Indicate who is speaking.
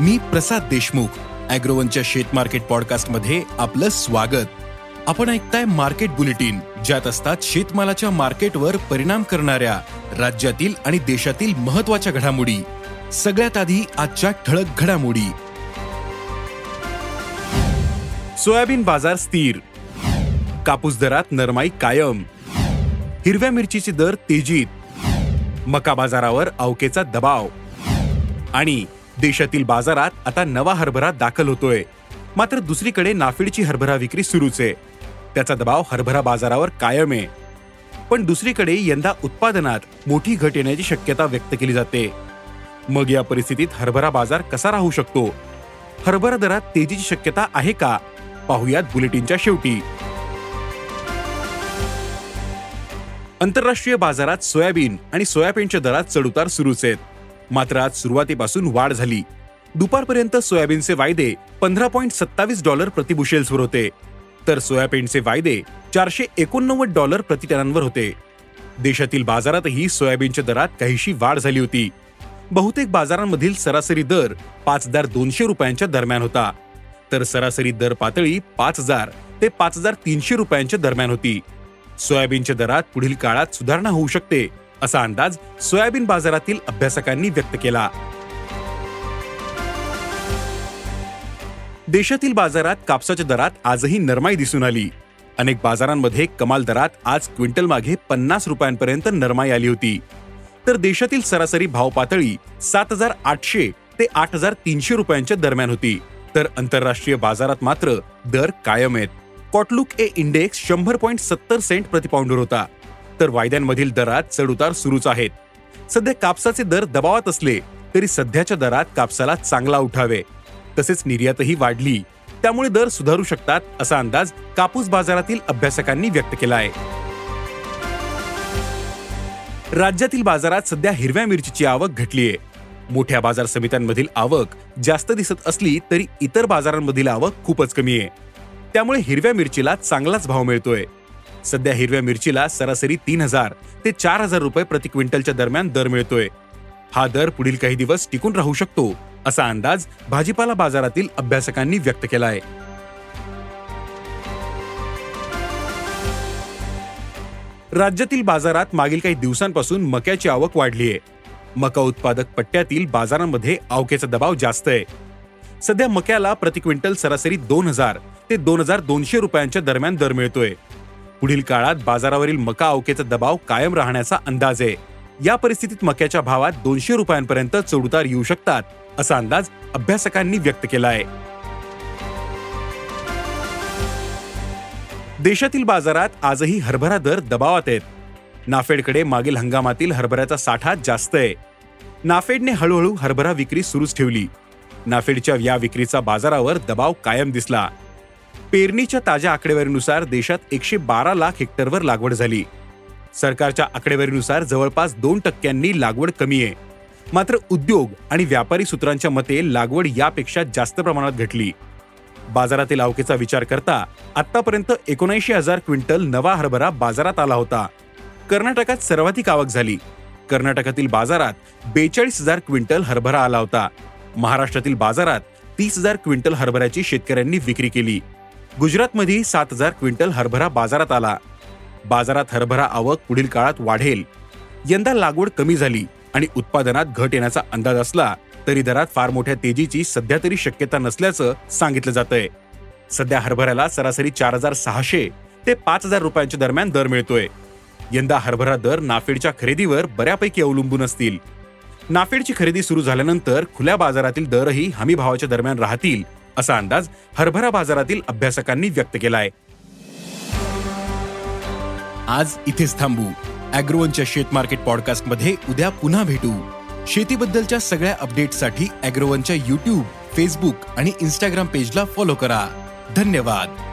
Speaker 1: मी प्रसाद देशमुख अॅग्रोवनच्या शेत मार्केट पॉडकास्टमध्ये आपलं स्वागत. आपण ऐकताय मार्केट बुलेटिन ज्यात असतात शेतमालाच्या मार्केटवर परिणाम करणाऱ्या राज्यातील आणि देशातील महत्त्वाच्या घडामोडी. सगळ्यात आधी आजच्या ठळक घडामोडी. सोयाबीन बाजार स्थिर. कापूस दरात नरमाई कायम. हिरव्या मिरचीचे दर तेजीत. मका बाजारावर अवकेचा दबाव. आणि देशातील बाजारात आता नवा हरभरा दाखल होतोय. मात्र दुसरीकडे नाफेडची हरभरा विक्री सुरूच आहे. त्याचा दबाव हरभरा बाजारावर कायम आहे. पण दुसरीकडे यंदा उत्पादनात मोठी घट येण्याची शक्यता व्यक्त केली जाते. मग या परिस्थितीत हरभरा बाजार कसा राहू शकतो? हरभरा दरात तेजीची शक्यता आहे का? पाहुयात बुलेटिनच्या शेवटी. आंतरराष्ट्रीय बाजारात सोयाबीन आणि सोयाबीनच्या दरात चढउतार सुरूच आहेत. मात्र आज सुरुवातीपासून वाढ झाली. दुपारपर्यंत सोयाबीनचे वायदे पंधरा पॉईंट सत्तावीस डॉलर प्रतिबुशेल्सवर होते. तर सोयाबीनचे वायदे चारशे एकोणनव्वद डॉलर प्रतिटनांवर होते. देशातील बाजारातही सोयाबीनच्या दरात काहीशी वाढ झाली होती. बहुतेक बाजारांमधील सरासरी दर पाच हजार दोनशे रुपयांच्या दरम्यान होता. तर सरासरी दर पातळी पाच हजार ते पाच हजार तीनशे रुपयांच्या दरम्यान होती. सोयाबीनच्या दरात पुढील काळात सुधारणा होऊ शकते. असा अंदाज सोयाबीन बाजारातील अभ्यासकांनी व्यक्त केला. देशातील बाजारात कापसाच्या दरात आजही नरमाई दिसून आली. अनेक बाजारांमध्ये कमाल दरात आज क्विंटल मागे पन्नास रुपयांपर्यंत नरमाई आली होती. तर देशातील सरासरी भाव पातळी सात हजार आठशे ते आठ हजार तीनशे रुपयांच्या दरम्यान होती. तर आंतरराष्ट्रीय बाजारात मात्र दर कायम आहेत. कॉटलुक ए इंडेक्स शंभर पॉईंट सत्तर सेंट प्रतिपाऊंडवर होता. तर वायद्यांमधील दरात चढउतार सुरूच आहेत. सध्या कापसाचे दर दबावात असले तरी सध्याच्या दरात कापसाला चांगला उठावे. तसेच निर्यातही वाढली. त्यामुळे दर सुधारू शकतात असा अंदाज कापूस बाजारातील अभ्यासकांनी व्यक्त केला आहे. राज्यातील बाजारात सध्या हिरव्या मिरचीची आवक घटलीये मोठ्या बाजार समित्यांमधील आवक जास्त दिसत असली तरी इतर बाजारांमधील आवक खूपच कमी आहे. त्यामुळे हिरव्या मिरचीला चांगलाच भाव मिळतोय. सध्या हिरव्या मिरचीला सरासरी तीन हजार ते चार हजार रुपये प्रति क्विंटलच्या दरम्यान दर मिळतोय. हा दर पुढील काही दिवस टिकून राहू शकतो असा अंदाज भाजीपाला बाजारातील अभ्यासकांनी व्यक्त केला आहे राज्यातील बाजारात मागील काही दिवसांपासून मक्याची आवक वाढली आहे मका उत्पादक पट्ट्यातील बाजारांमध्ये आवकेचा दबाव जास्त आहे. सध्या मक्याला प्रति क्विंटल सरासरी दोन हजार ते दोन हजार दोनशे रुपयांच्या दरम्यान दर मिळतोय. पुढील काळात बाजारावरील मका अवकेचा दबाव कायम राहण्याचा अंदाज आहे. या परिस्थितीत मक्याच्या भावात दोनशे रुपयांपर्यंत चढउतार येऊ शकतात असा अंदाज अभ्यासकांनी व्यक्त केला आहे देशातील बाजारात आजही हरभरा दर दबावात आहेत. नाफेडकडे मागील हंगामातील हरभऱ्याचा साठा जास्त आहे. नाफेडने हळूहळू हरभरा विक्री सुरूच ठेवली. नाफेडच्या या विक्रीचा बाजारावर दबाव कायम दिसला. पेरणीच्या ताज्या आकडेवारीनुसार देशात एकशे बारा लाख हेक्टरवर लागवड झाली. सरकारच्या आकडेवारीनुसार जवळपास दोन टक्क्यांनी लागवड कमी आहे. मात्र उद्योग आणि व्यापारी सूत्रांच्या मते लागवड यापेक्षा जास्त प्रमाणात घटली. बाजारातील आवकेचा विचार करता आतापर्यंत एकोणऐंशी हजार क्विंटल नवा हरभरा बाजारात आला होता. कर्नाटकात सर्वाधिक आवक झाली. कर्नाटकातील बाजारात बेचाळीस हजार क्विंटल हरभरा आला होता. महाराष्ट्रातील बाजारात तीस हजार क्विंटल हरभऱ्याची शेतकऱ्यांनी विक्री केली. गुजरातमध्ये सात हजार क्विंटल हरभरा बाजारात आला. बाजारात हरभरा आवक पुढील काळात वाढेल. यंदा लागवड कमी झाली आणि उत्पादनात घट येण्याचा अंदाज असला तरी दरात फार मोठ्या तेजीची सध्या तरी शक्यता नसल्याचं सांगितलं जात आहे सध्या हरभऱ्याला सरासरी चार हजार सहाशे ते पाच हजार रुपयांच्या दरम्यान दर मिळतोय. यंदा हरभरा दर नाफेडच्या खरेदीवर बऱ्यापैकी अवलंबून असतील. नाफेडची खरेदी सुरू झाल्यानंतर खुल्या बाजारातील दरही हमी भावाच्या दरम्यान राहतील. असा अंदाज हरभरा बाजारातील अभ्यासकांनी व्यक्त केला आहे आज इथेच थांबू. अॅग्रोवनच्या शेत मार्केट पॉडकास्टमध्ये उद्या पुन्हा भेटू. शेतीबद्दलच्या सगळ्या अपडेटसाठी अॅग्रोवनच्या युट्यूब फेसबुक आणि इंस्टाग्राम पेजला फॉलो करा. धन्यवाद.